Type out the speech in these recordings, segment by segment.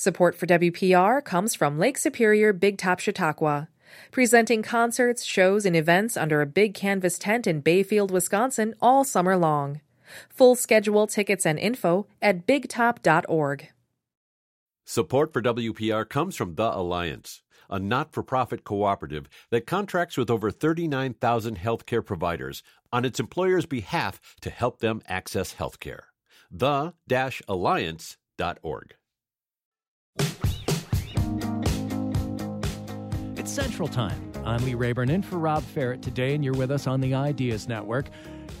Support for WPR comes from Lake Superior Big Top Chautauqua, presenting concerts, shows, and events under a big canvas tent in Bayfield, Wisconsin all summer long. Full schedule, tickets, and info at bigtop.org. Support for WPR comes from The Alliance, a not for profit cooperative that contracts with over 39,000 healthcare providers on its employers' behalf to help them access healthcare. The alliance.org. It's Central Time. I'm Lee Rayburn in for Rob Ferrett today, and you're with us on the Ideas Network.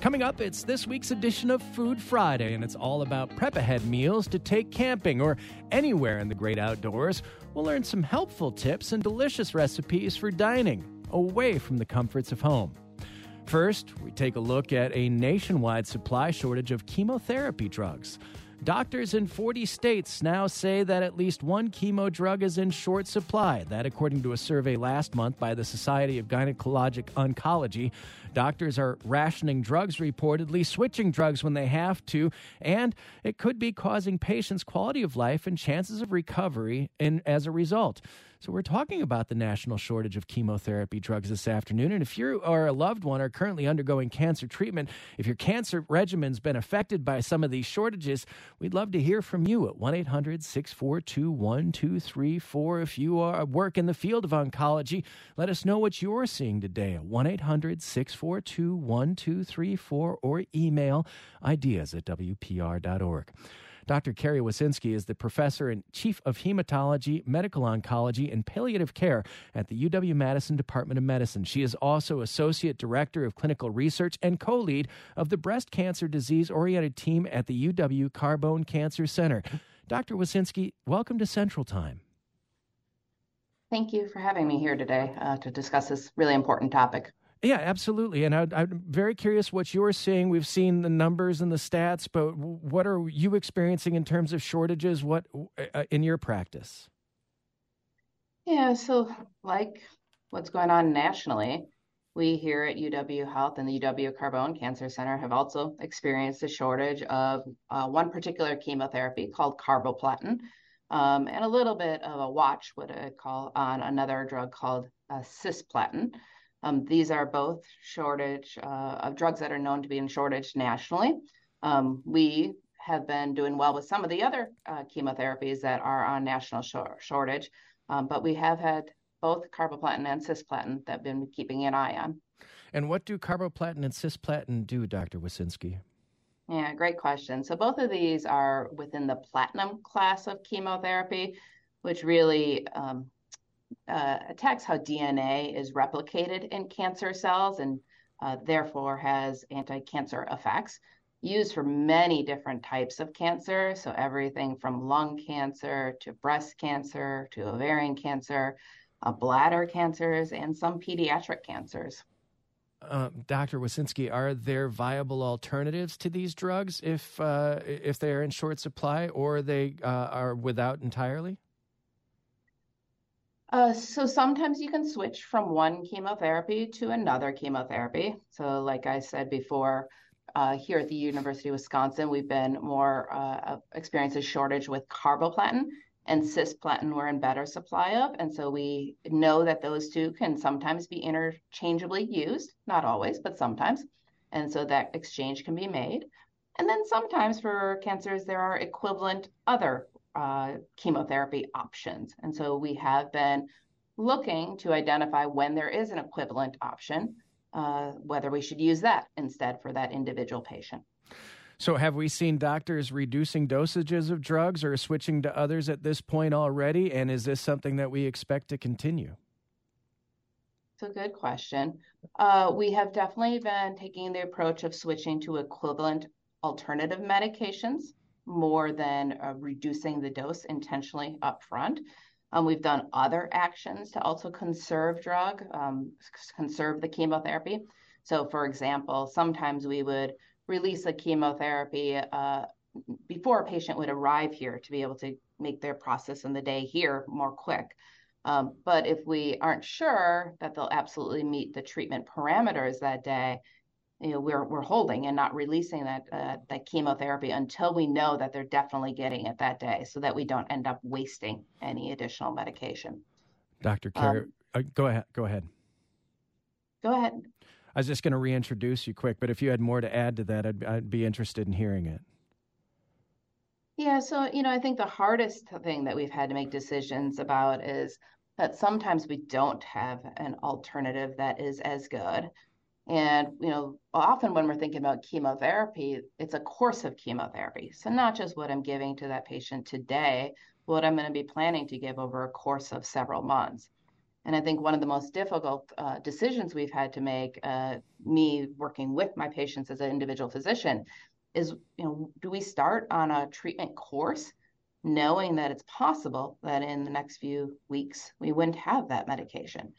Coming up, it's this week's edition of Food Friday, and it's all about prep ahead meals to take camping or anywhere in the great outdoors. We'll learn some helpful tips and delicious recipes for dining away from the comforts of home. First, we take a look at a nationwide supply shortage of chemotherapy drugs. Doctors in 40 states now say that at least one chemo drug is in short supply. That, according to a survey last month by the Society of Gynecologic Oncology. Doctors are rationing drugs reportedly, switching drugs when they have to, and it could be causing patients' quality of life and chances of recovery in, as a result. So, we're talking about the national shortage of chemotherapy drugs this afternoon. And if you or a loved one are currently undergoing cancer treatment, if your cancer regimen's been affected by some of these shortages, we'd love to hear from you at 1 800 642 1234. If you are work in the field of oncology, let us know what you're seeing today at 1 800 642 1234 or email ideas at WPR.org. Dr. Kari Wisinski is the professor and chief of hematology, medical oncology, and palliative care at the UW Madison Department of Medicine. She is also associate director of clinical research and co lead of the breast cancer disease oriented team at the UW Carbone Cancer Center. Dr. Wisinski, welcome to Central Time. Thank you for having me here today uh, to discuss this really important topic. Yeah, absolutely. And I, am very curious what you're seeing. We've seen the numbers and the stats, but what are you experiencing in terms of shortages? What uh, uh, in your practice? Yeah, so like what's going on nationally, we here at UW Health and the UW Carbone Cancer Center have also experienced a shortage of uh, one particular chemotherapy called carboplatin, um, and a little bit of a watch, what I call, on another drug called uh, cisplatin. Um, these are both shortage uh, of drugs that are known to be in shortage nationally. Um, we have been doing well with some of the other uh, chemotherapies that are on national shortage, um, but we have had both carboplatin and cisplatin that have been keeping an eye on. And what do carboplatin and cisplatin do, Dr. Wisinski? Yeah, great question. So both of these are within the platinum class of chemotherapy, which really um, uh, attacks how DNA is replicated in cancer cells and uh, therefore has anti cancer effects used for many different types of cancer. So, everything from lung cancer to breast cancer to ovarian cancer, uh, bladder cancers, and some pediatric cancers. Uh, Dr. Wisinski, are there viable alternatives to these drugs if uh, if they are in short supply or they uh, are without entirely? Uh, so sometimes you can switch from one chemotherapy to another chemotherapy. So, like I said before, uh, here at the University of Wisconsin, we've been more uh, experienced a shortage with carboplatin and cisplatin we're in better supply of. And so we know that those two can sometimes be interchangeably used, not always, but sometimes. And so that exchange can be made. And then sometimes for cancers, there are equivalent other uh, chemotherapy options. And so we have been looking to identify when there is an equivalent option, uh, whether we should use that instead for that individual patient. So, have we seen doctors reducing dosages of drugs or switching to others at this point already? And is this something that we expect to continue? It's a good question. Uh, we have definitely been taking the approach of switching to equivalent alternative medications more than uh, reducing the dose intentionally upfront. Um, we've done other actions to also conserve drug, um, conserve the chemotherapy. So, for example, sometimes we would release a chemotherapy uh, before a patient would arrive here to be able to make their process in the day here more quick. Um, but if we aren't sure that they'll absolutely meet the treatment parameters that day, you know, we're we're holding and not releasing that uh, that chemotherapy until we know that they're definitely getting it that day, so that we don't end up wasting any additional medication. Dr. Kari, um, uh, go ahead. Go ahead. Go ahead. I was just going to reintroduce you quick, but if you had more to add to that, I'd, I'd be interested in hearing it. Yeah, so you know, I think the hardest thing that we've had to make decisions about is that sometimes we don't have an alternative that is as good. And, you know, often when we're thinking about chemotherapy, it's a course of chemotherapy. So, not just what I'm giving to that patient today, what I'm going to be planning to give over a course of several months. And I think one of the most difficult uh, decisions we've had to make, uh, me working with my patients as an individual physician, is, you know, do we start on a treatment course knowing that it's possible that in the next few weeks we wouldn't have that medication?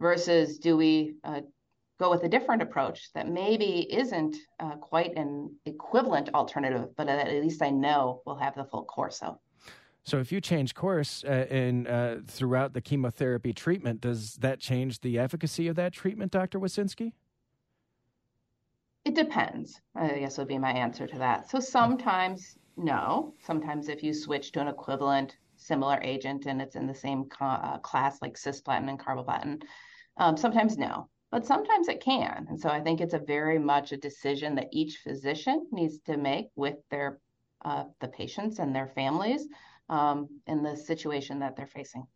Versus do we uh, go with a different approach that maybe isn't uh, quite an equivalent alternative, but at least I know we'll have the full course of. So, if you change course uh, in uh, throughout the chemotherapy treatment, does that change the efficacy of that treatment, Dr. Wisinski? It depends. I guess would be my answer to that. So sometimes no. Sometimes if you switch to an equivalent similar agent and it's in the same uh, class like cisplatin and carboplatin, um, sometimes no but sometimes it can. And so I think it's a very much a decision that each physician needs to make with their uh, the patients and their families um, in the situation that they're facing.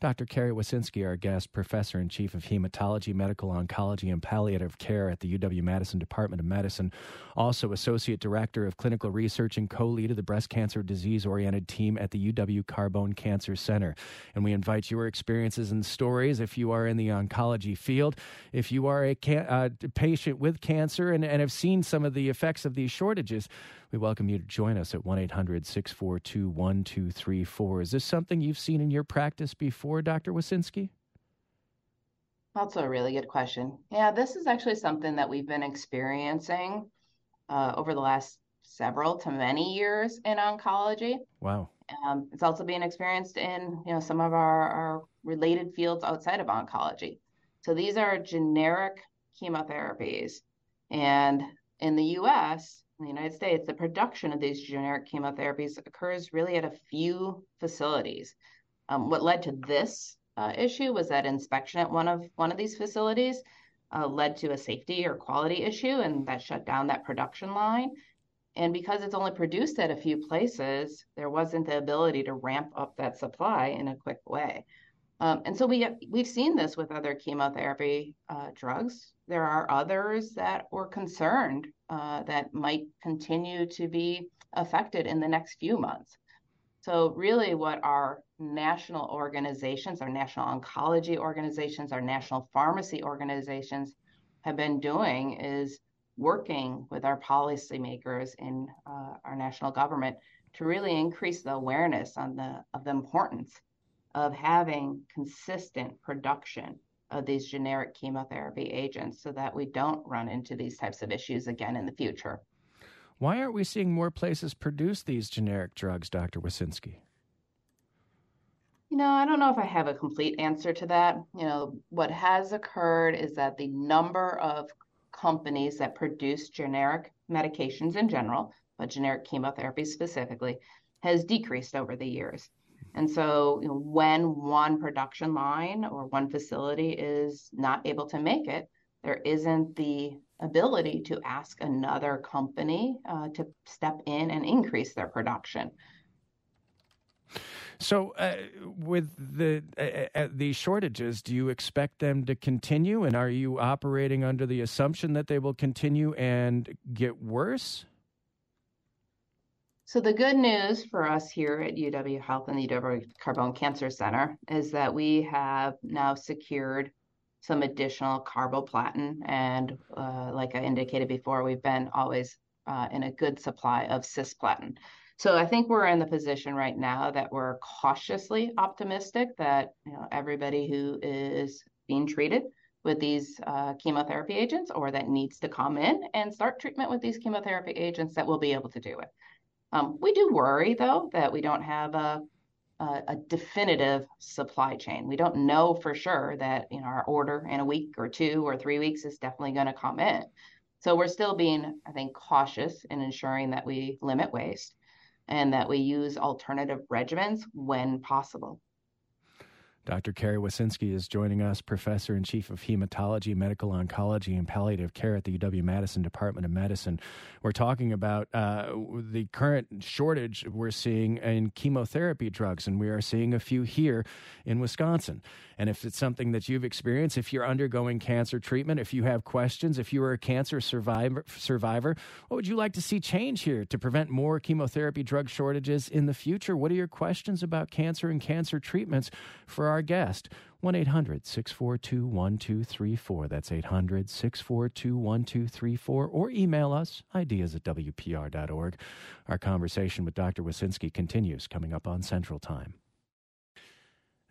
Dr. Kari Wisinski, our guest, professor and chief of hematology, medical oncology, and palliative care at the UW Madison Department of Medicine, also associate director of clinical research and co lead of the breast cancer disease oriented team at the UW Carbone Cancer Center. And we invite your experiences and stories if you are in the oncology field, if you are a ca- uh, patient with cancer and, and have seen some of the effects of these shortages. We welcome you to join us at 1 800 642 1234. Is this something you've seen in your practice before, Dr. Wisinski? That's a really good question. Yeah, this is actually something that we've been experiencing uh, over the last several to many years in oncology. Wow. Um, it's also being experienced in you know some of our, our related fields outside of oncology. So these are generic chemotherapies, and in the U.S., in the United States, the production of these generic chemotherapies occurs really at a few facilities. Um, what led to this uh, issue was that inspection at one of one of these facilities uh, led to a safety or quality issue, and that shut down that production line. And because it's only produced at a few places, there wasn't the ability to ramp up that supply in a quick way. Um, and so we we've seen this with other chemotherapy uh, drugs. There are others that were concerned uh, that might continue to be affected in the next few months. So, really, what our national organizations, our national oncology organizations, our national pharmacy organizations have been doing is working with our policymakers in uh, our national government to really increase the awareness on the of the importance of having consistent production of these generic chemotherapy agents so that we don't run into these types of issues again in the future. Why aren't we seeing more places produce these generic drugs, Dr. Wisinski? You know, I don't know if I have a complete answer to that. You know, what has occurred is that the number of companies that produce generic medications in general, but generic chemotherapy specifically, has decreased over the years. And so, you know, when one production line or one facility is not able to make it, there isn't the ability to ask another company uh, to step in and increase their production. So, uh, with the uh, uh these shortages, do you expect them to continue? And are you operating under the assumption that they will continue and get worse? So the good news for us here at UW Health and the UW Carbone Cancer Center is that we have now secured some additional carboplatin, and uh, like I indicated before, we've been always uh, in a good supply of cisplatin. So I think we're in the position right now that we're cautiously optimistic that you know everybody who is being treated with these uh, chemotherapy agents or that needs to come in and start treatment with these chemotherapy agents that will be able to do it. Um, we do worry, though, that we don't have a, a, a, definitive supply chain. We don't know for sure that you know our order in a week or two or three weeks is definitely going to come in. So we're still being, I think, cautious in ensuring that we limit waste and that we use alternative regimens when possible. Dr. Kari Wisinski is joining us, professor and chief of hematology, medical oncology, and palliative care at the UW Madison Department of Medicine. We're talking about uh, the current shortage we're seeing in chemotherapy drugs, and we are seeing a few here in Wisconsin. And if it's something that you've experienced, if you're undergoing cancer treatment, if you have questions, if you are a cancer survivor, survivor, what would you like to see change here to prevent more chemotherapy drug shortages in the future? What are your questions about cancer and cancer treatments for our guest? 1 800 642 1234. That's 800 642 1234. Or email us, ideas at WPR.org. Our conversation with Dr. Wisinski continues coming up on Central Time.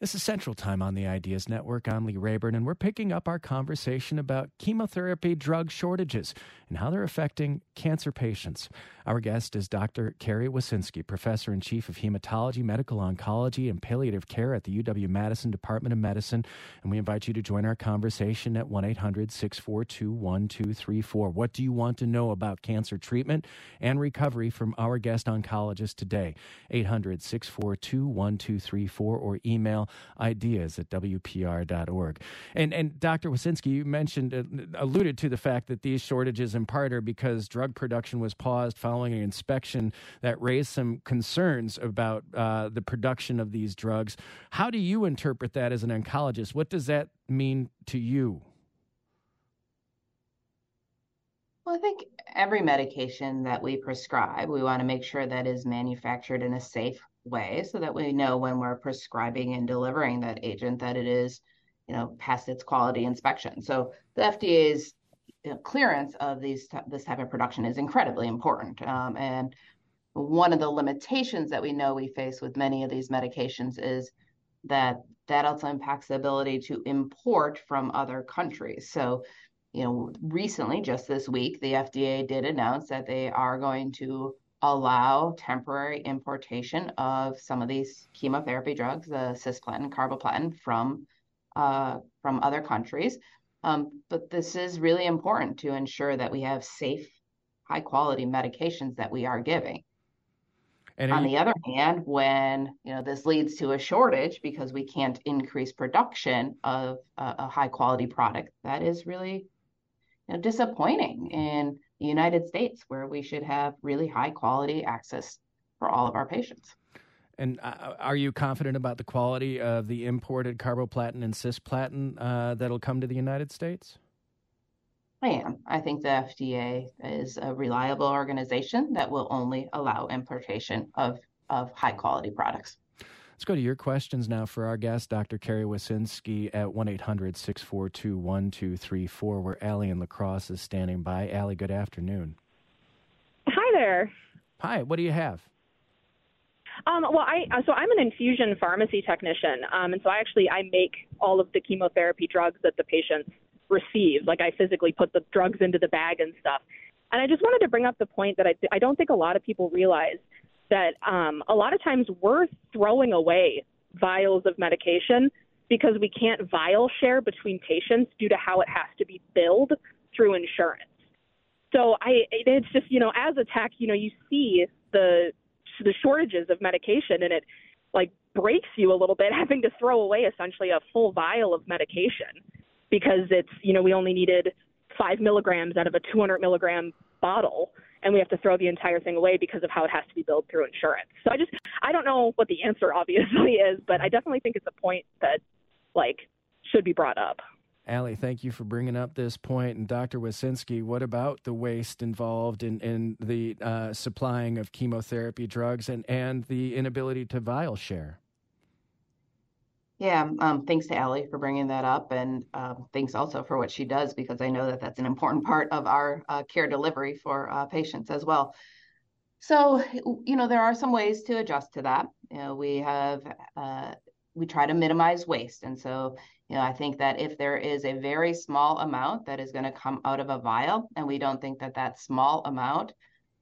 This is Central Time on the Ideas Network. I'm Lee Rayburn, and we're picking up our conversation about chemotherapy drug shortages and how they're affecting cancer patients. Our guest is Dr. Kari Wisinski, professor and chief of hematology, medical oncology, and palliative care at the UW Madison Department of Medicine. And we invite you to join our conversation at 1 800 642 1234. What do you want to know about cancer treatment and recovery from our guest oncologist today? 800 642 1234 or email ideas at WPR.org. And, and Dr. Wisinski, you mentioned, uh, alluded to the fact that these shortages in part are because drug production was paused following an inspection that raised some concerns about uh, the production of these drugs. How do you interpret that as an oncologist? What does that mean to you? Well, I think every medication that we prescribe, we want to make sure that is manufactured in a safe way so that we know when we're prescribing and delivering that agent that it is, you know, past its quality inspection. So the FDA's clearance of these this type of production is incredibly important. Um, and one of the limitations that we know we face with many of these medications is that that also impacts the ability to import from other countries. So, you know, recently, just this week, the FDA did announce that they are going to allow temporary importation of some of these chemotherapy drugs, the cisplatin, carboplatin, from uh, from other countries. Um, but this is really important to ensure that we have safe, high quality medications that we are giving. And on you... the other hand, when you know this leads to a shortage because we can't increase production of a, a high quality product, that is really you know, disappointing in the United States, where we should have really high quality access for all of our patients. And uh, are you confident about the quality of the imported carboplatin and cisplatin uh, that'll come to the United States? I am. I think the FDA is a reliable organization that will only allow importation of, of high quality products. Let's go to your questions now for our guest, Dr. Kari Wisinski at 1 800 642 1234, where Allie in La Crosse is standing by. Allie, good afternoon. Hi there. Hi, what do you have? Um, well, I so I'm an infusion pharmacy technician, um, and so I actually I make all of the chemotherapy drugs that the patients receive. Like I physically put the drugs into the bag and stuff. And I just wanted to bring up the point that I I don't think a lot of people realize that um, a lot of times we're throwing away vials of medication because we can't vial share between patients due to how it has to be billed through insurance. So I it's just you know as a tech you know you see the the shortages of medication and it like breaks you a little bit having to throw away essentially a full vial of medication because it's you know we only needed five milligrams out of a 200 milligram bottle and we have to throw the entire thing away because of how it has to be billed through insurance so i just i don't know what the answer obviously is but i definitely think it's a point that like should be brought up Allie, thank you for bringing up this point. And Dr. Wisinski, what about the waste involved in, in the uh, supplying of chemotherapy drugs and, and the inability to vial share? Yeah, um, thanks to Allie for bringing that up, and uh, thanks also for what she does because I know that that's an important part of our uh, care delivery for uh, patients as well. So, you know, there are some ways to adjust to that. You know, we have uh, we try to minimize waste, and so you know, I think that if there is a very small amount that is going to come out of a vial, and we don't think that that small amount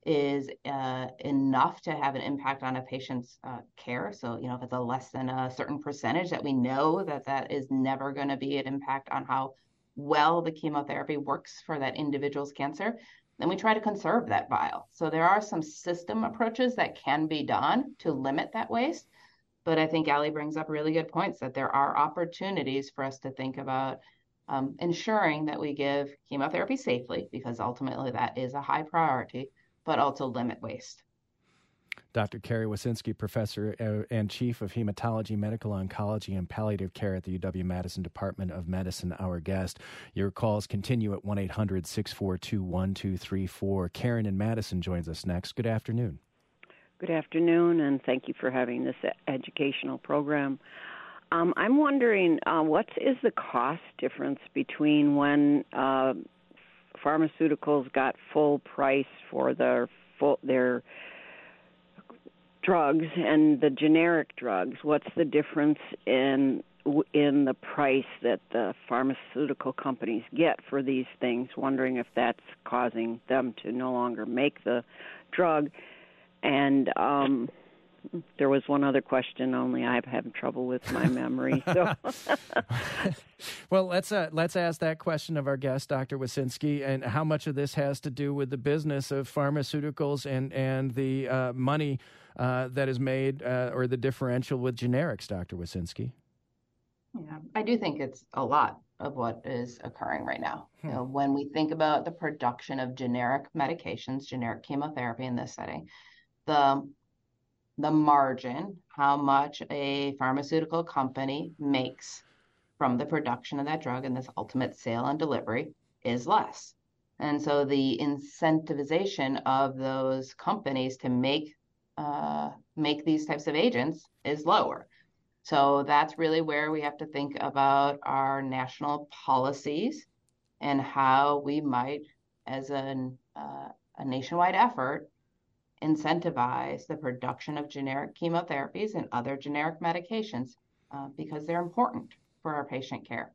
is uh, enough to have an impact on a patient's uh, care. So, you know, if it's a less than a certain percentage that we know that that is never going to be an impact on how well the chemotherapy works for that individual's cancer, then we try to conserve that vial. So there are some system approaches that can be done to limit that waste. But I think Ali brings up really good points that there are opportunities for us to think about um, ensuring that we give chemotherapy safely, because ultimately that is a high priority, but also limit waste. Dr. Kari Wisinski, professor uh, and chief of hematology, medical oncology, and palliative care at the UW Madison Department of Medicine, our guest. Your calls continue at 1 800 642 1234. Karen in Madison joins us next. Good afternoon. Good afternoon, and thank you for having this educational program. Um, I'm wondering uh, what is the cost difference between when uh, pharmaceuticals got full price for their full their drugs and the generic drugs, what's the difference in in the price that the pharmaceutical companies get for these things? Wondering if that's causing them to no longer make the drug. And um, there was one other question. Only I'm having trouble with my memory. So, well, let's uh, let's ask that question of our guest, Dr. Wisinski, and how much of this has to do with the business of pharmaceuticals and and the uh, money uh, that is made uh, or the differential with generics, Dr. Wisinski? Yeah, I do think it's a lot of what is occurring right now. Hmm. You know, when we think about the production of generic medications, generic chemotherapy in this setting, the the margin, how much a pharmaceutical company makes from the production of that drug and this ultimate sale and delivery is less. And so the incentivization of those companies to make uh, make these types of agents is lower. So that's really where we have to think about our national policies and how we might, as an, uh, a nationwide effort, incentivize the production of generic chemotherapies and other generic medications uh, because they're important for our patient care.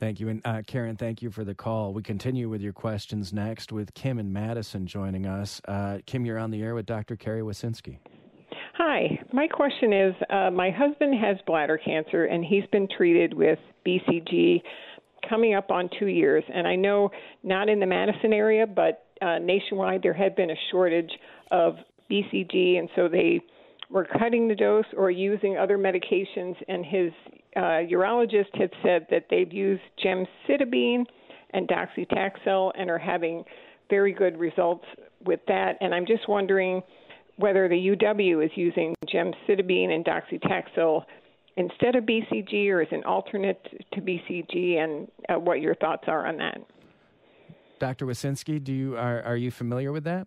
Thank you. And uh, Karen, thank you for the call. We continue with your questions next with Kim and Madison joining us. Uh, Kim, you're on the air with Dr. Kari Wisinski. Hi. My question is uh, my husband has bladder cancer and he's been treated with BCG coming up on two years. And I know not in the Madison area, but uh, nationwide there had been a shortage of BCG. And so they were cutting the dose or using other medications. And his uh, urologist had said that they've used gemcitabine and docetaxel and are having very good results with that. And I'm just wondering whether the UW is using gemcitabine and docetaxel instead of BCG or as an alternate to BCG, and uh, what your thoughts are on that. Dr. Wisinski, do you are are you familiar with that?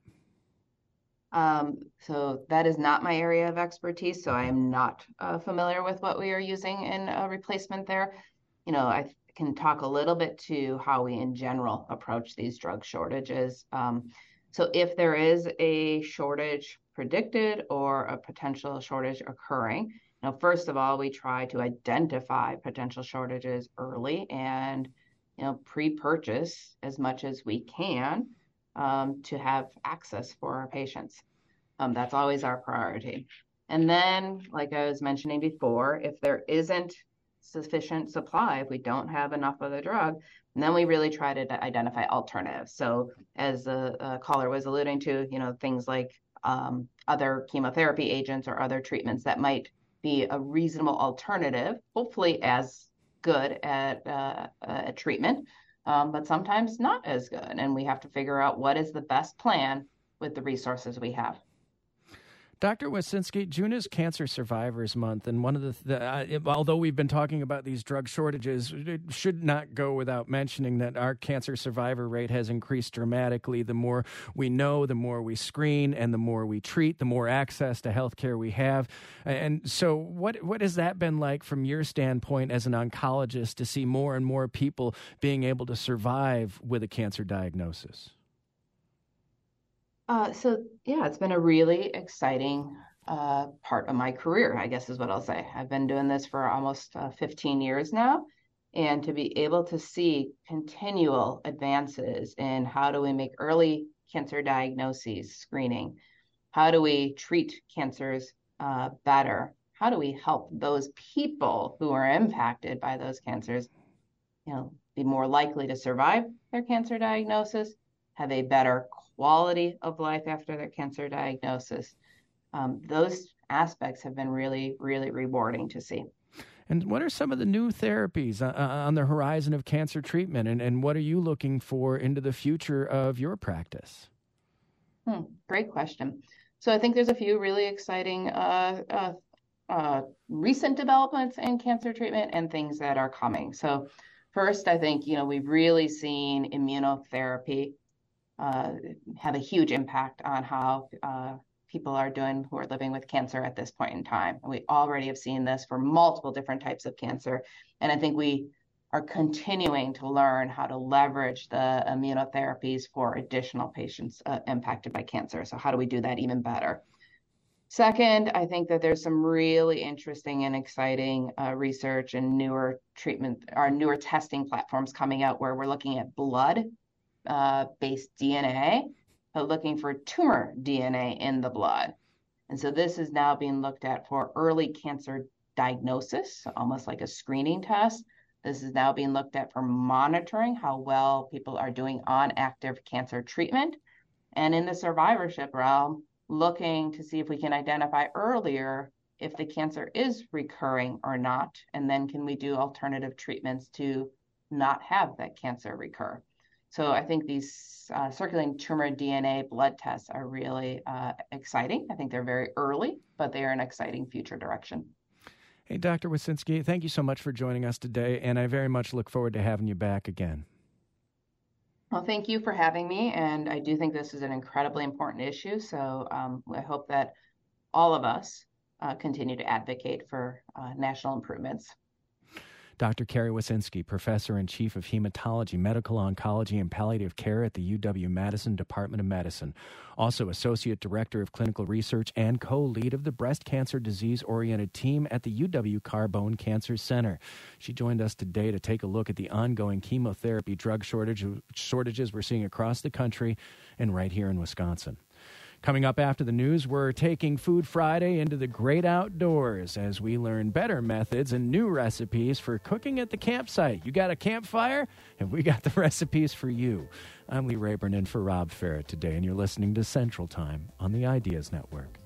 Um, so that is not my area of expertise. So I am not uh, familiar with what we are using in a replacement there. You know, I can talk a little bit to how we in general approach these drug shortages. Um, so if there is a shortage predicted or a potential shortage occurring, now first of all, we try to identify potential shortages early and you know pre-purchase as much as we can um, to have access for our patients. Um, that's always our priority. And then, like I was mentioning before, if there isn't sufficient supply, if we don't have enough of the drug, then we really try to identify alternatives. So, as the caller was alluding to, you know, things like um, other chemotherapy agents or other treatments that might be a reasonable alternative, hopefully as good at uh, a treatment um, but sometimes not as good. And we have to figure out what is the best plan with the resources we have. Dr. Wisinski, June is Cancer Survivors Month, and one of the, the uh, although we've been talking about these drug shortages, it should not go without mentioning that our cancer survivor rate has increased dramatically. The more we know, the more we screen, and the more we treat, the more access to health care we have. And so, what what has that been like from your standpoint as an oncologist to see more and more people being able to survive with a cancer diagnosis? Uh, so yeah, it's been a really exciting uh, part of my career, I guess is what I'll say. I've been doing this for almost uh, 15 years now, and to be able to see continual advances in how do we make early cancer diagnoses, screening, how do we treat cancers uh, better, how do we help those people who are impacted by those cancers, you know, be more likely to survive their cancer diagnosis, have a better quality of life after their cancer diagnosis. Um, those aspects have been really, really rewarding to see. And what are some of the new therapies uh, uh, on the horizon of cancer treatment? And, and what are you looking for into the future of your practice? Hmm, great question. So I think there's a few really exciting uh, uh, uh, recent developments in cancer treatment and things that are coming. So first, I think you know we've really seen immunotherapy uh, have a huge impact on how people are doing who are living with cancer at this point in time. And we already have seen this for multiple different types of cancer. And I think we are continuing to learn how to leverage the immunotherapies for additional patients uh, impacted by cancer. So, how do we do that even better? Second, I think that there's some really interesting and exciting uh, research and newer treatment, our newer testing platforms coming out where we're looking at blood uh, based DNA but looking for tumor DNA in the blood. And so this is now being looked at for early cancer diagnosis, almost like a screening test. This is now being looked at for monitoring how well people are doing on active cancer treatment. And in the survivorship realm, looking to see if we can identify earlier if the cancer is recurring or not. And then can we do alternative treatments to not have that cancer recur? So I think these uh, circulating tumor DNA blood tests are really uh, exciting. I think they're very early, but they are an exciting future direction. Hey, Dr. Wisinski, thank you so much for joining us today, and I very much look forward to having you back again. Well, thank you for having me, and I do think this is an incredibly important issue. So um, I hope that all of us uh, continue to advocate for uh, national improvements. Dr. Kari Wisinski, professor and chief of hematology, medical oncology, and palliative care at the UW Madison Department of Medicine. Also, associate director of clinical research and co lead of the breast cancer disease oriented team at the UW Carbone Cancer Center. She joined us today to take a look at the ongoing chemotherapy drug shortage, shortages we're seeing across the country and right here in Wisconsin. Coming up after the news, we're taking Food Friday into the great outdoors as we learn better methods and new recipes for cooking at the campsite. You got a campfire? And we got the recipes for you. I'm Lee Rayburn in for Rob Ferrett today, and you're listening to Central Time on the Ideas Network.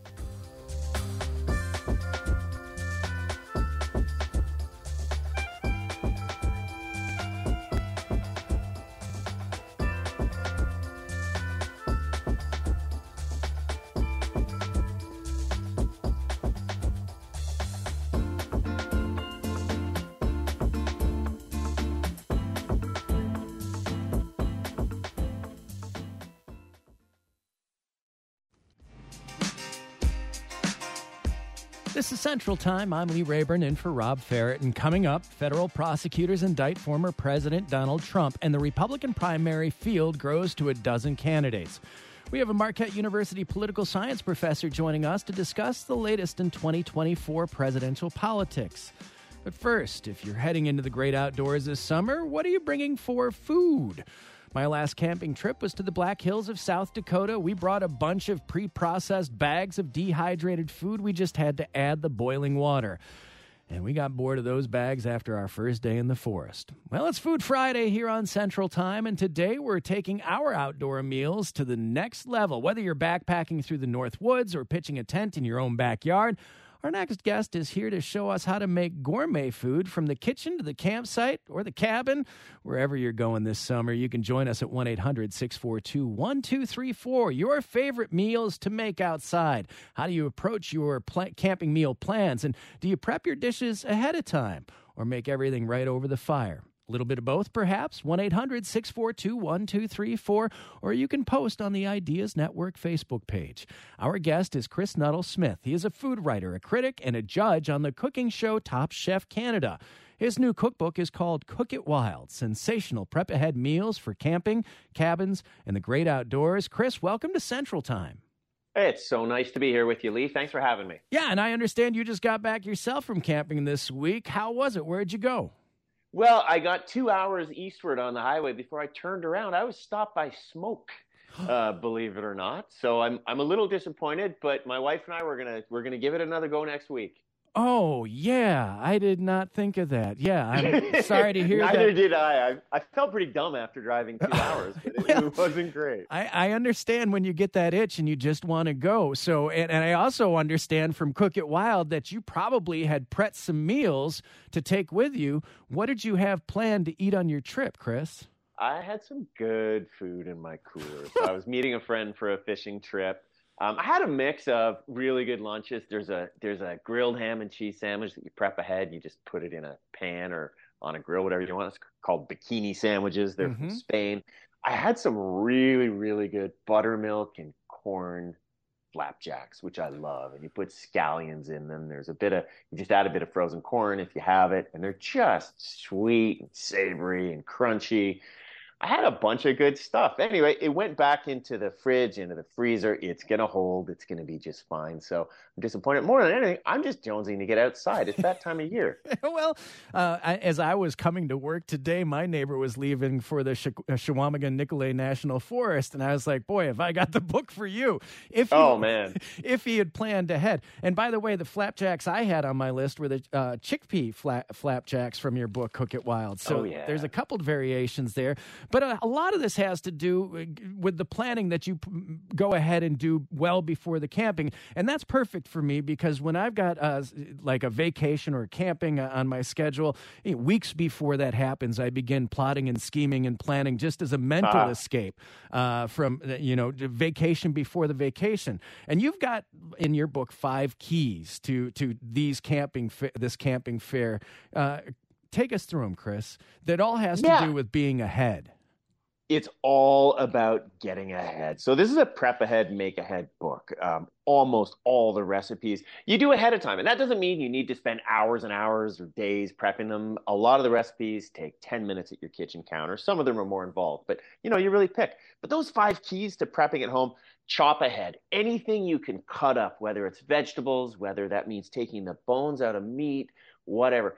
Central Time. I'm Lee Rayburn in for Rob Ferrett. And coming up, federal prosecutors indict former President Donald Trump, and the Republican primary field grows to a dozen candidates. We have a Marquette University political science professor joining us to discuss the latest in 2024 presidential politics. But first, if you're heading into the great outdoors this summer, what are you bringing for food? My last camping trip was to the Black Hills of South Dakota. We brought a bunch of pre processed bags of dehydrated food. We just had to add the boiling water. And we got bored of those bags after our first day in the forest. Well, it's Food Friday here on Central Time, and today we're taking our outdoor meals to the next level. Whether you're backpacking through the North Woods or pitching a tent in your own backyard, our next guest is here to show us how to make gourmet food from the kitchen to the campsite or the cabin. Wherever you're going this summer, you can join us at 1 800 642 1234. Your favorite meals to make outside. How do you approach your pl- camping meal plans? And do you prep your dishes ahead of time or make everything right over the fire? A little bit of both, perhaps. 1 800 642 1234, or you can post on the Ideas Network Facebook page. Our guest is Chris Nuttall Smith. He is a food writer, a critic, and a judge on the cooking show Top Chef Canada. His new cookbook is called Cook It Wild Sensational Prep Ahead Meals for Camping, Cabins, and the Great Outdoors. Chris, welcome to Central Time. Hey, it's so nice to be here with you, Lee. Thanks for having me. Yeah, and I understand you just got back yourself from camping this week. How was it? Where'd you go? Well, I got two hours eastward on the highway before I turned around. I was stopped by smoke, uh, believe it or not. So I'm I'm a little disappointed, but my wife and I were gonna we're gonna give it another go next week. Oh yeah, I did not think of that. Yeah, I'm sorry to hear Neither that. Neither did I. I. I felt pretty dumb after driving two hours, but it, it wasn't great. I, I, understand when you get that itch and you just want to go. So, and, and I also understand from Cook It Wild that you probably had prepped some meals to take with you. What did you have planned to eat on your trip, Chris? I had some good food in my cooler. So I was meeting a friend for a fishing trip um, I had a mix of really good lunches. There's a there's a grilled ham and cheese sandwich that you prep ahead. You just put it in a pan or on a grill, whatever you want. It's called bikini sandwiches. They're mm-hmm. from Spain. I had some really really good buttermilk and corn flapjacks, which I love. And you put scallions in them. There's a bit of you just add a bit of frozen corn if you have it, and they're just sweet and savory and crunchy. I had a bunch of good stuff. Anyway, it went back into the fridge, into the freezer. It's going to hold. It's going to be just fine. So I'm disappointed. More than anything, I'm just jonesing to get outside. It's that time of year. well, uh, as I was coming to work today, my neighbor was leaving for the Sh- uh, Chequamegon Nicolet National Forest. And I was like, boy, have I got the book for you. If he, Oh, man. If he had planned ahead. And by the way, the flapjacks I had on my list were the uh, chickpea fla- flapjacks from your book, Cook It Wild. So oh, yeah. there's a couple of variations there. But a, a, lot of this has to do uh, with the planning that you p- go ahead and do well before the camping, and that's perfect for me because when I've got uh, like a vacation or camping uh, on my schedule, you know, weeks before that happens, I begin plotting and scheming and planning just as a mental uh. escape uh, from uh, you know vacation before the vacation. And you've got in your book five keys to to these camping this camping fare take us through them, Chris. That all has yeah. to do with being ahead it's all about getting ahead. So this is a prep ahead, make ahead book. Um, almost all the recipes you do ahead of time, and that doesn't mean you need to spend hours and hours or days prepping them. A lot of the recipes take ten minutes at your kitchen counter. Some of them are more involved, but you know you really pick. But those five keys to prepping at home: chop ahead. Anything you can cut up, whether it's vegetables, whether that means taking the bones out of meat, whatever.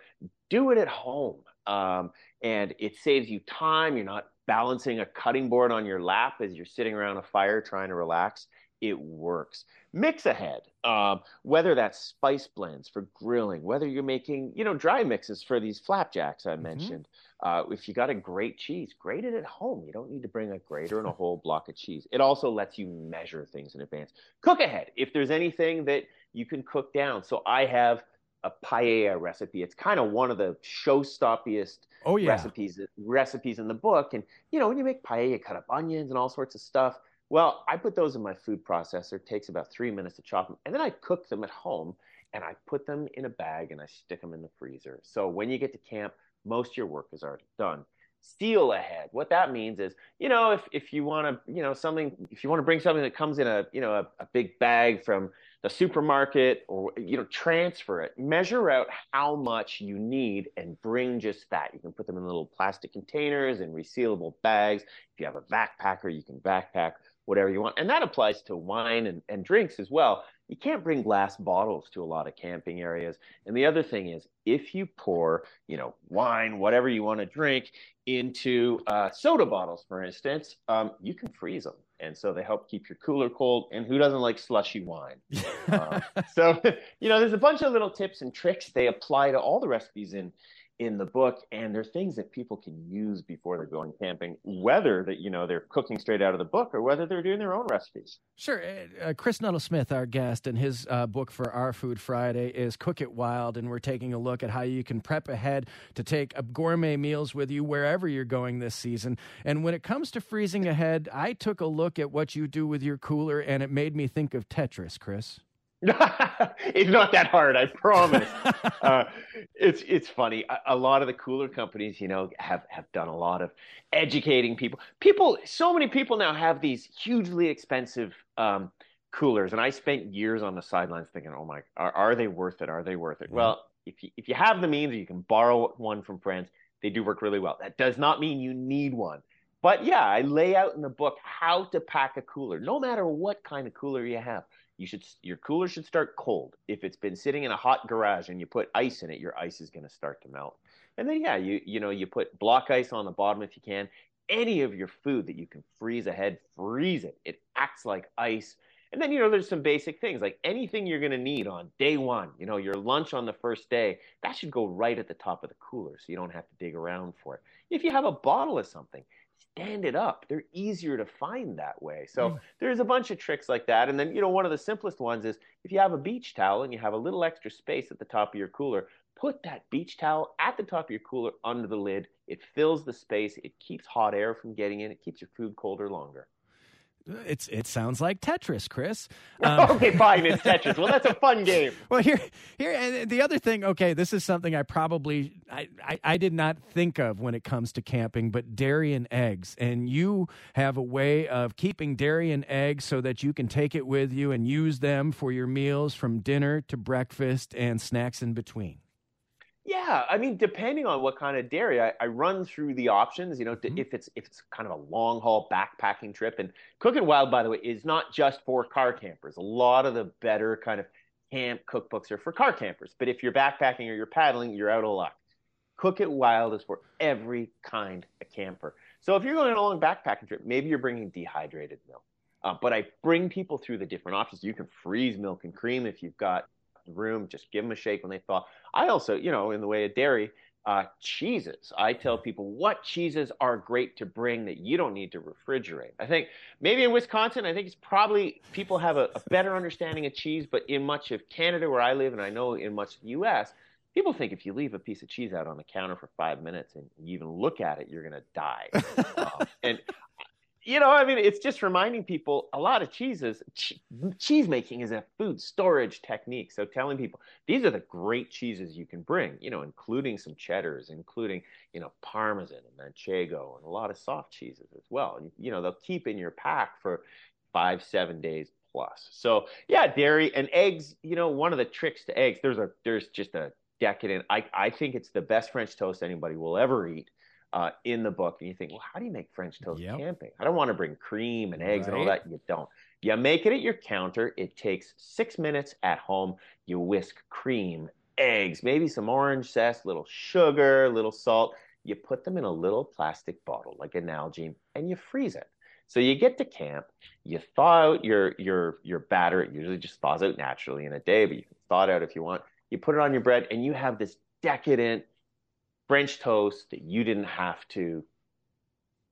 Do it at home. Um, and it saves you time. You're not balancing a cutting board on your lap as you're sitting around a fire trying to relax, it works. Mix ahead, um, whether that's spice blends for grilling, whether you're making, you know, dry mixes for these flapjacks I mm-hmm. mentioned. Uh, if you got a great cheese, grate it at home. You don't need to bring a grater and a whole block of cheese. It also lets you measure things in advance. Cook ahead if there's anything that you can cook down. So I have a paella recipe. It's kind of one of the showstoppiest oh, yeah. recipes recipes in the book. And you know, when you make paella, you cut up onions and all sorts of stuff. Well, I put those in my food processor. It takes about three minutes to chop them, and then I cook them at home. And I put them in a bag and I stick them in the freezer. So when you get to camp, most of your work is already done steal ahead. What that means is, you know, if, if you want to, you know, something, if you want to bring something that comes in a, you know, a, a, big bag from the supermarket or, you know, transfer it, measure out how much you need and bring just that. You can put them in little plastic containers and resealable bags. If you have a backpacker, you can backpack whatever you want. And that applies to wine and, and drinks as well. You can't bring glass bottles to a lot of camping areas. And the other thing is, if you pour, you know, wine, whatever you want to drink, into uh, soda bottles, for instance, um, you can freeze them. And so they help keep your cooler cold. And who doesn't like slushy wine? uh, so, you know, there's a bunch of little tips and tricks they apply to all the recipes in in the book and they're things that people can use before they're going camping whether that you know they're cooking straight out of the book or whether they're doing their own recipes. Sure uh, uh chris nuttall-smith our guest and his uh, book for our food friday is cook it wild and we're taking a look at how you can prep ahead to take gourmet meals with you wherever you're going this season. And when it comes to freezing ahead i took a look at what you do with your cooler and it made me think of tetris chris it's not that hard, I promise. uh, it's it's funny. A, a, lot of the cooler companies, you know, have have done a lot of educating people. People, so many people now have these hugely expensive um, coolers, and I spent years on the sidelines thinking, "Oh my, are, are they worth it? Are they worth it?" Well, if you if you have the means, or you can borrow one from friends. They do work really well. That does not mean you need one. But yeah, I lay out in the book how to pack a cooler, no matter what kind of cooler you have you should your cooler should start cold. If it's been sitting in a hot garage and you put ice in it, your ice is going to start to melt. And then yeah, you you know you put block ice on the bottom if you can. Any of your food that you can freeze ahead, freeze it. It acts like ice. And then, you know, there's some basic things like anything you're going to need on day one, you know, your lunch on the first day, that should go right at the top of the cooler so you don't have to dig around for it. If you have a bottle of something, stand it up. They're easier to find that way. So mm. there's a bunch of tricks like that. And then, you know, one of the simplest ones is if you have a beach towel and you have a little extra space at the top of your cooler, put that beach towel at the top of your cooler under the lid. It fills the space, it keeps hot air from getting in, it keeps your food colder longer. It's it sounds like Tetris, Chris. Um, okay, fine, it's Tetris. Well, that's a fun game. Well, here here and the other thing. Okay, this is something I probably I, I, I did not think of when it comes to camping, but dairy and eggs. And you have a way of keeping dairy and eggs so that you can take it with you and use them for your meals from dinner to breakfast and snacks in between. Yeah, I mean, depending on what kind of dairy, I, I run through the options. You know, to, mm-hmm. if it's if it's kind of a long haul backpacking trip, and Cook It Wild, by the way, is not just for car campers. A lot of the better kind of camp cookbooks are for car campers. But if you're backpacking or you're paddling, you're out of luck. Cook It Wild is for every kind of camper. So if you're going on a long backpacking trip, maybe you're bringing dehydrated milk. Uh, but I bring people through the different options. You can freeze milk and cream if you've got room. Just give them a shake when they thaw. I also, you know, in the way of dairy, uh, cheeses. I tell people what cheeses are great to bring that you don't need to refrigerate. I think maybe in Wisconsin, I think it's probably people have a, a better understanding of cheese, but in much of Canada where I live, and I know in much of the U.S., people think if you leave a piece of cheese out on the counter for five minutes and you even look at it, you're going to die. um, and you know, I mean, it's just reminding people a lot of cheeses, cheese making is a food storage technique. So telling people these are the great cheeses you can bring, you know, including some cheddars, including, you know, Parmesan and Manchego and a lot of soft cheeses as well. And, you know, they'll keep in your pack for five, seven days plus. So yeah, dairy and eggs, you know, one of the tricks to eggs, there's a, there's just a decadent, I, I think it's the best French toast anybody will ever eat uh, in the book, and you think, well, how do you make French toast yep. camping? I don't want to bring cream and eggs right. and all that. You don't. You make it at your counter. It takes six minutes at home. You whisk cream, eggs, maybe some orange zest, little sugar, little salt. You put them in a little plastic bottle, like a Nalgene, and you freeze it. So you get to camp, you thaw out your your your batter. It usually just thaws out naturally in a day, but you can thaw it out if you want. You put it on your bread, and you have this decadent French toast that you didn't have to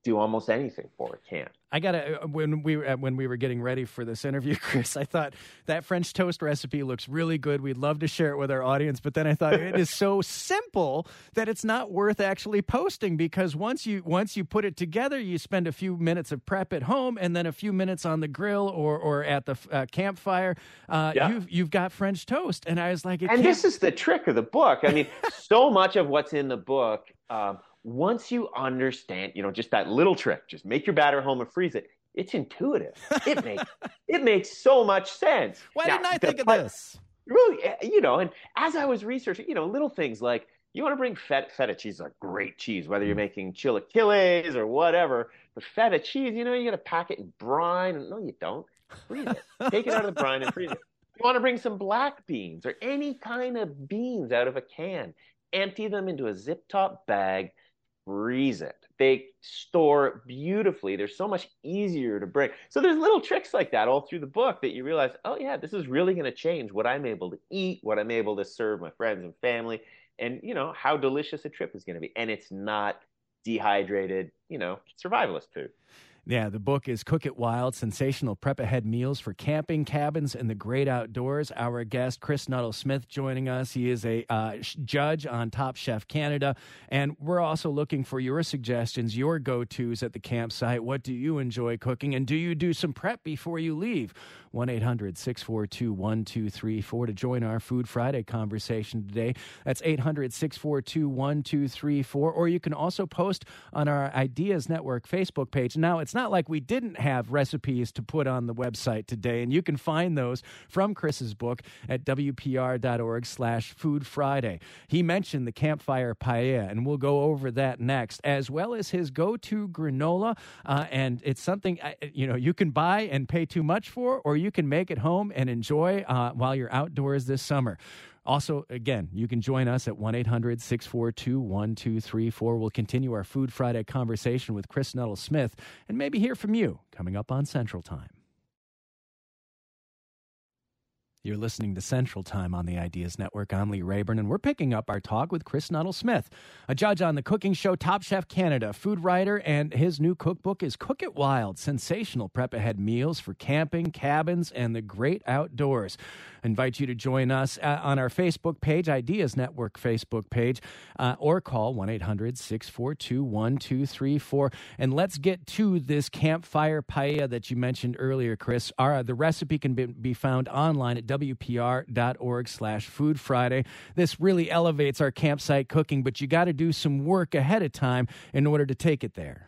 do almost anything for it can. I gotta uh, when we uh, when we were getting ready for this interview, Chris. I thought that French toast recipe looks really good. We'd love to share it with our audience, but then I thought it is so simple that it's not worth actually posting because once you once you put it together, you spend a few minutes of prep at home and then a few minutes on the grill or or at the uh, campfire. Uh, yeah. You've you've got French toast, and I was like, and can't... this is the trick of the book. I mean, so much of what's in the book. Um, once you understand, you know, just that little trick, just make your batter home and freeze it. It's intuitive. It makes it makes so much sense. Why now, didn't I think of this? Really, eh, you know, and as I was researching, you know, little things like you want to bring feta, feta cheese, a great cheese, whether you're mm. making chilaquiles or whatever. But feta cheese, you know, you got to pack it in brine. No, you don't. Freeze it. Take it out of the brine and freeze it. You want to bring some black beans or any kind of beans out of a can. Empty them into a zip top bag freeze it. They store beautifully. They're so much easier to bring. So there's little tricks like that all through the book that you realize, oh yeah, this is really going to change what I'm able to eat, what I'm able to serve my friends and family, and you know how delicious a trip is going to be. And it's not dehydrated, you know, survivalist food. Yeah, the book is Cook It Wild Sensational Prep Ahead Meals for Camping, Cabins, and the Great Outdoors. Our guest, Chris Nuttall Smith, joining us. He is a uh, judge on Top Chef Canada. And we're also looking for your suggestions, your go tos at the campsite. What do you enjoy cooking? And do you do some prep before you leave? 1 800 642 1234 to join our Food Friday conversation today. That's 800 642 1234. Or you can also post on our Ideas Network Facebook page. Now, it's not like we didn't have recipes to put on the website today, and you can find those from Chris's book at wpr.org slash food Friday. He mentioned the campfire paella, and we'll go over that next, as well as his go-to granola, uh, and it's something, you know, you can buy and pay too much for, or you can make it home and enjoy uh, while you're outdoors this summer. Also, again, you can join us at 1 800 642 1234. We'll continue our Food Friday conversation with Chris Nuttall Smith and maybe hear from you coming up on Central Time. You're listening to Central Time on the Ideas Network. I'm Lee Rayburn, and we're picking up our talk with Chris Nuttall Smith, a judge on the cooking show Top Chef Canada, food writer, and his new cookbook is Cook It Wild Sensational Prep Ahead Meals for Camping, Cabins, and the Great Outdoors. I invite you to join us uh, on our Facebook page, Ideas Network Facebook page, uh, or call 1 800 642 1234. And let's get to this campfire paella that you mentioned earlier, Chris. Our, the recipe can be, be found online at wpr.org slash food Friday. This really elevates our campsite cooking, but you got to do some work ahead of time in order to take it there.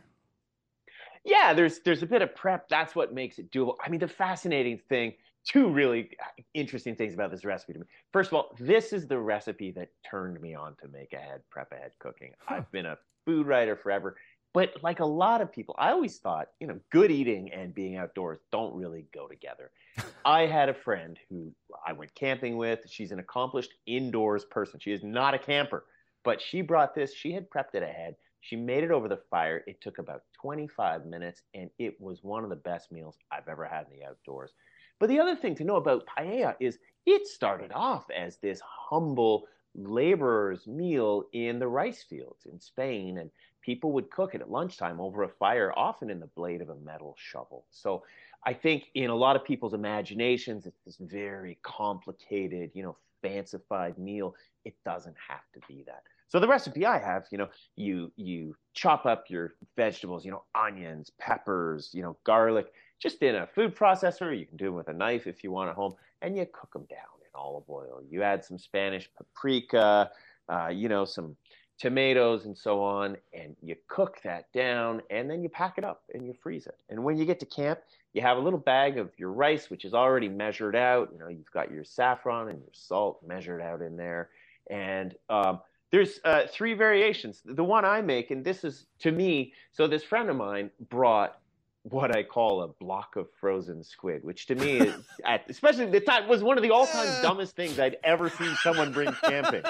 Yeah, there's there's a bit of prep. That's what makes it doable. I mean, the fascinating thing, two really uh, interesting things about this recipe to me. First of all, this is the recipe that turned me on to make ahead, prep ahead cooking. Huh. I've been a food writer forever. But like a lot of people, I always thought, you know, good eating and being outdoors don't really go together. I had a friend who I went camping with. She's an accomplished indoors person. She is not a camper, but she brought this. She had prepped it ahead. She made it over the fire. It took about 25 minutes, and it was one of the best meals I've ever had in the outdoors. But the other thing to know about paella is it started off as this humble laborer's meal in the rice fields in Spain. And people would cook it at lunchtime over a fire, often in the blade of a metal shovel. So I think in a lot of people's imaginations, it's this very complicated, you know, fancified meal. It doesn't have to be that. So the recipe I have, you know, you you chop up your vegetables, you know, onions, peppers, you know, garlic, just in a food processor. You can do them with a knife if you want at home, and you cook them down in olive oil. You add some Spanish paprika, uh, you know, some tomatoes and so on, and you cook that down, and then you pack it up and you freeze it. And when you get to camp, you have a little bag of your rice, which is already measured out. You know, you've got your saffron and your salt measured out in there, and um, there's uh, three variations. The one I make, and this is to me, so this friend of mine brought what I call a block of frozen squid, which to me is, at, especially the time, was one of the all-time dumbest things I'd ever seen someone bring camping.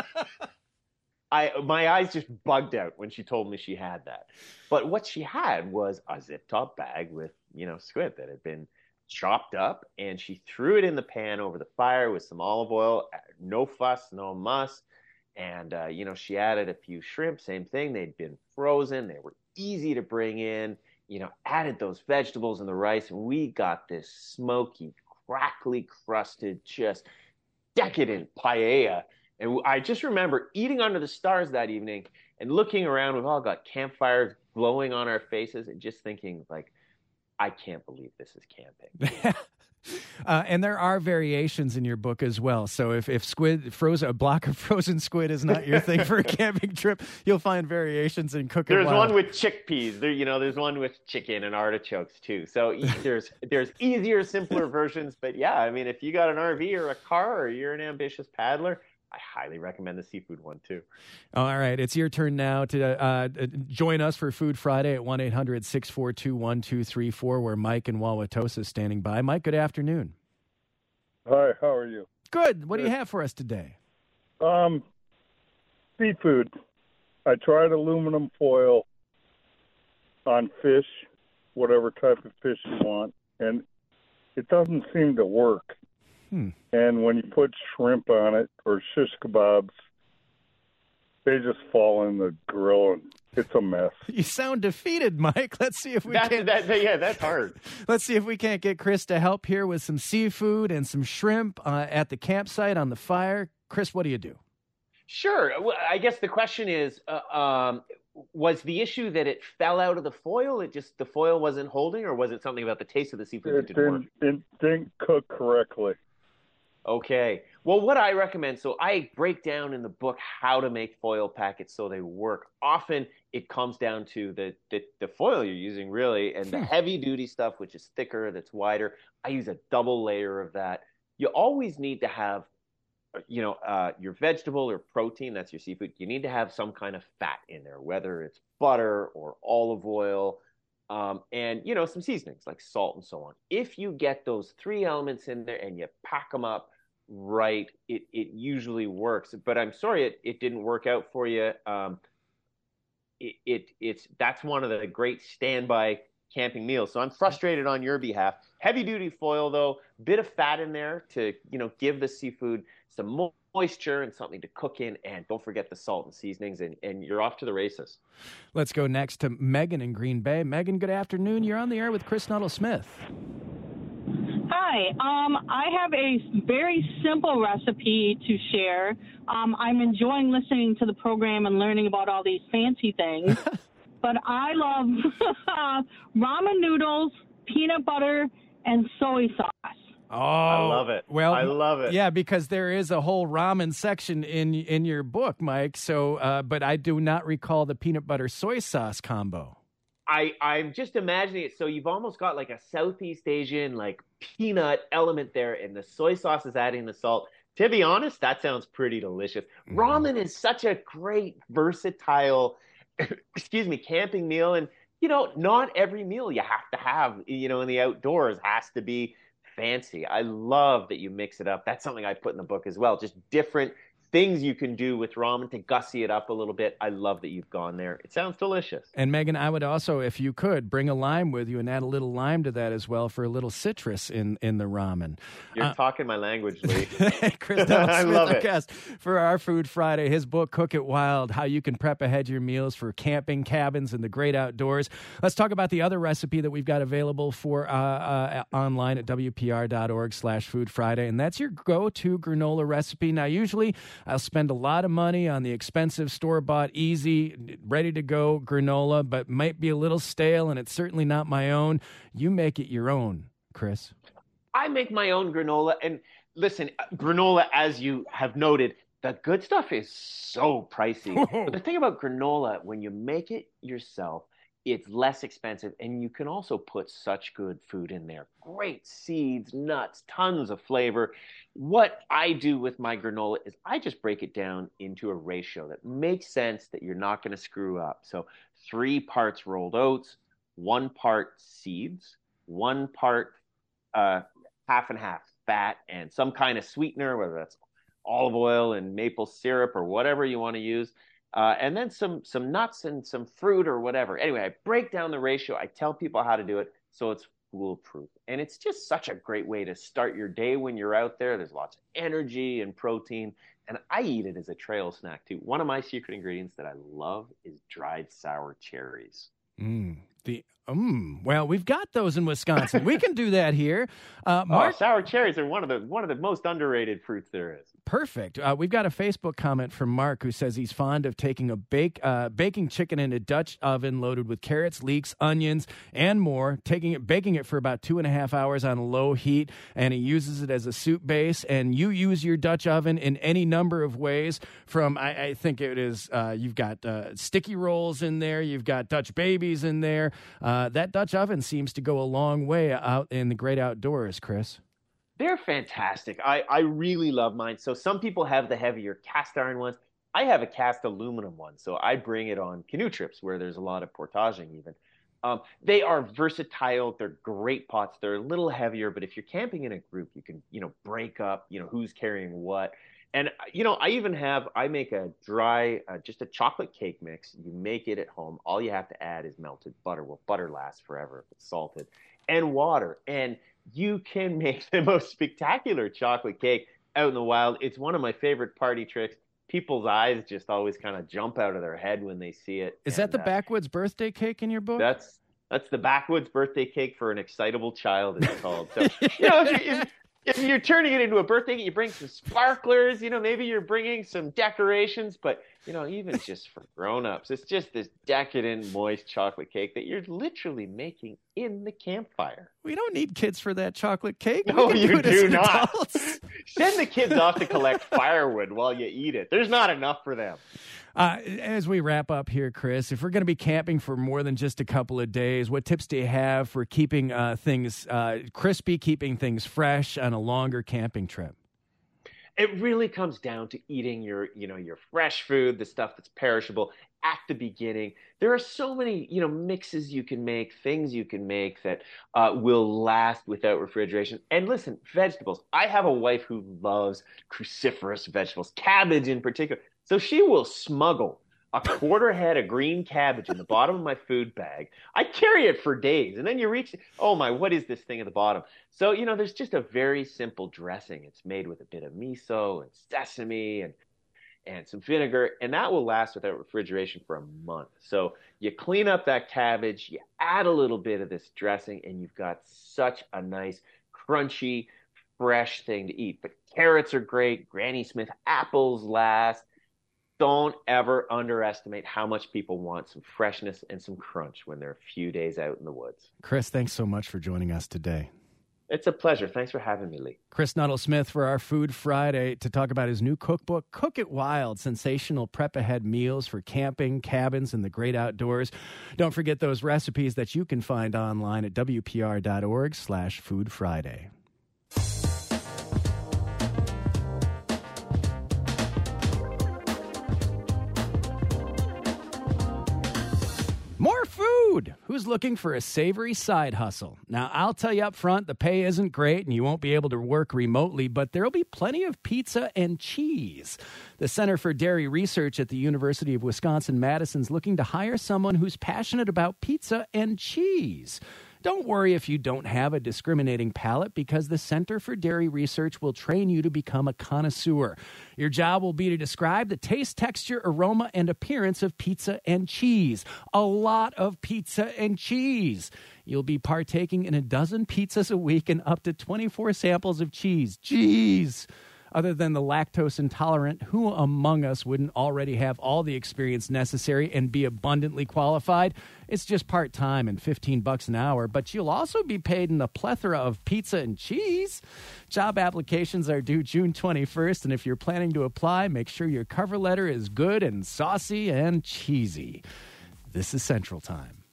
I my eyes just bugged out when she told me she had that. But what she had was a zip top bag with, you know, squid that had been chopped up and she threw it in the pan over the fire with some olive oil, no fuss, no muss. And uh, you know, she added a few shrimp, same thing. They'd been frozen, they were easy to bring in, you know, added those vegetables and the rice, and we got this smoky, crackly crusted, just decadent paella and I just remember eating under the stars that evening and looking around. We've all got campfires glowing on our faces and just thinking, like, I can't believe this is camping. Uh, and there are variations in your book as well. So if, if squid frozen a block of frozen squid is not your thing for a camping trip, you'll find variations in cooking. There's wild. one with chickpeas. There, you know, there's one with chicken and artichokes too. So there's there's easier, simpler versions. But yeah, I mean, if you got an RV or a car or you're an ambitious paddler, I highly recommend the seafood one too. All right. It's your turn now to uh, uh join us for Food Friday at 1 800 642 1234, where Mike and Wauwatosa is standing by. Mike, good afternoon. Hi, how are you? Good. What good. do you have for us today? Um, seafood. I tried aluminum foil on fish, whatever type of fish you want, and it doesn't seem to work. Hmm. And when you put shrimp on it or shish kebabs, they just fall in the grill and it's a mess. You sound defeated, Mike. Let's see if we that, can. That, yeah, that's hard. Let's see if we can't get Chris to help here with some seafood and some shrimp uh, at the campsite on the fire. Chris, what do you do? Sure. Well, I guess the question is, uh, um, was the issue that it fell out of the foil? It just the foil wasn't holding, or was it something about the taste of the seafood it that didn't, didn't work? It didn't cook correctly. Okay. Well, what I recommend, so I break down in the book how to make foil packets so they work. Often it comes down to the, the, the foil you're using, really, and the hmm. heavy duty stuff, which is thicker, that's wider. I use a double layer of that. You always need to have, you know, uh, your vegetable or protein, that's your seafood. You need to have some kind of fat in there, whether it's butter or olive oil. Um, and you know some seasonings like salt and so on. If you get those three elements in there and you pack them up, right, it, it usually works. But I'm sorry it, it didn't work out for you. Um, it, it it's that's one of the great standby camping meals. So I'm frustrated on your behalf. Heavy duty foil though, bit of fat in there to you know give the seafood some moisture and something to cook in, and don't forget the salt and seasonings, and, and you're off to the races. Let's go next to Megan in Green Bay. Megan, good afternoon. You're on the air with Chris Nuttall Smith. Hi, um, I have a very simple recipe to share. Um, I'm enjoying listening to the program and learning about all these fancy things. but I love ramen noodles, peanut butter, and soy sauce. Oh, I love it. Well, I love it. Yeah, because there is a whole ramen section in in your book, Mike. So, uh, but I do not recall the peanut butter soy sauce combo. I I'm just imagining it. So you've almost got like a Southeast Asian like peanut element there, and the soy sauce is adding the salt. To be honest, that sounds pretty delicious. Mm. Ramen is such a great versatile, excuse me, camping meal, and you know, not every meal you have to have, you know, in the outdoors has to be fancy. I love that you mix it up. That's something I put in the book as well. Just different things you can do with ramen to gussy it up a little bit. I love that you've gone there. It sounds delicious. And Megan, I would also, if you could, bring a lime with you and add a little lime to that as well for a little citrus in in the ramen. You're uh, talking my language, Lee. Chris I love it. guest for our Food Friday. His book, Cook It Wild: How You Can Prep Ahead Your Meals for Camping, Cabins, and the Great Outdoors. Let's talk about the other recipe that we've got available for uh, uh, online at wpr.org/slash Food Friday, and that's your go-to granola recipe. Now, usually I'll spend a lot of money on the expensive store bought, easy, ready to go granola, but might be a little stale, and it's certainly not my own. You make it your own, Chris. I make my own granola. And listen, granola, as you have noted, the good stuff is so pricey. but the thing about granola, when you make it yourself, it's less expensive and you can also put such good food in there. Great seeds nuts tons of flavor. What i do with my granola is i just break it down into a ratio that makes sense that you're not going to screw up. So three parts rolled oats one part seeds one part uh, half and half fat and some kind of sweetener whether that's olive oil and maple syrup or whatever you want to use uh, and then some some nuts and some fruit or whatever. Anyway, I break down the ratio. I tell people how to do it so it's foolproof. And it's just such a great way to start your day when you're out there. There's lots of energy and protein. And I eat it as a trail snack too. One of my secret ingredients that I love is dried sour cherries. Mm, the um, well, we've got those in Wisconsin. we can do that here. Uh, oh, Mark, oh, sour cherries are one of the one of the most underrated fruits there is. Perfect. Uh, we've got a Facebook comment from Mark who says he's fond of taking a bake uh, baking chicken in a Dutch oven loaded with carrots, leeks, onions, and more. Taking it, baking it for about two and a half hours on low heat, and he uses it as a soup base. And you use your Dutch oven in any number of ways. From I, I think it is uh, you've got uh, sticky rolls in there, you've got Dutch babies in there. Uh, that Dutch oven seems to go a long way out in the great outdoors, Chris. They're fantastic. I, I really love mine. So some people have the heavier cast iron ones. I have a cast aluminum one, so I bring it on canoe trips where there's a lot of portaging even. Um, they are versatile. They're great pots. They're a little heavier, but if you're camping in a group, you can you know break up you know who's carrying what. And you know I even have I make a dry uh, just a chocolate cake mix. You make it at home. All you have to add is melted butter. Well, butter lasts forever if it's salted, and water. And you can make the most spectacular chocolate cake out in the wild. It's one of my favorite party tricks. People's eyes just always kind of jump out of their head when they see it. Is and, that the uh, backwoods birthday cake in your book? That's that's the backwoods birthday cake for an excitable child. It's called. So you know, if, if you're turning it into a birthday, you bring some sparklers. You know, maybe you're bringing some decorations, but you know, even just for grown-ups, it's just this decadent, moist chocolate cake that you're literally making in the campfire. We don't need kids for that chocolate cake. No, you do, do not. Send the kids off to collect firewood while you eat it. There's not enough for them. Uh, as we wrap up here, Chris, if we're going to be camping for more than just a couple of days, what tips do you have for keeping uh, things uh, crispy, keeping things fresh on a longer camping trip? It really comes down to eating your, you know, your fresh food, the stuff that's perishable at the beginning. There are so many, you know, mixes you can make, things you can make that uh, will last without refrigeration. And listen, vegetables. I have a wife who loves cruciferous vegetables, cabbage in particular. So she will smuggle a quarter head of green cabbage in the bottom of my food bag. I carry it for days. And then you reach, oh my, what is this thing at the bottom? So, you know, there's just a very simple dressing. It's made with a bit of miso and sesame and and some vinegar, and that will last without refrigeration for a month. So you clean up that cabbage, you add a little bit of this dressing, and you've got such a nice, crunchy, fresh thing to eat. But carrots are great, Granny Smith apples last don't ever underestimate how much people want some freshness and some crunch when they're a few days out in the woods. Chris, thanks so much for joining us today. It's a pleasure. Thanks for having me, Lee. Chris Nuttall Smith for our Food Friday to talk about his new cookbook, Cook It Wild Sensational Prep Ahead Meals for Camping, Cabins, and the Great Outdoors. Don't forget those recipes that you can find online at WPR.org slash Food Friday. Who's looking for a savory side hustle? Now, I'll tell you up front, the pay isn't great and you won't be able to work remotely, but there'll be plenty of pizza and cheese. The Center for Dairy Research at the University of Wisconsin Madison's looking to hire someone who's passionate about pizza and cheese. Don't worry if you don't have a discriminating palate because the Center for Dairy Research will train you to become a connoisseur. Your job will be to describe the taste, texture, aroma, and appearance of pizza and cheese. A lot of pizza and cheese. You'll be partaking in a dozen pizzas a week and up to 24 samples of cheese. Cheese! Other than the lactose intolerant, who among us wouldn't already have all the experience necessary and be abundantly qualified? It's just part time and 15 bucks an hour, but you'll also be paid in a plethora of pizza and cheese. Job applications are due June 21st, and if you're planning to apply, make sure your cover letter is good and saucy and cheesy. This is Central Time.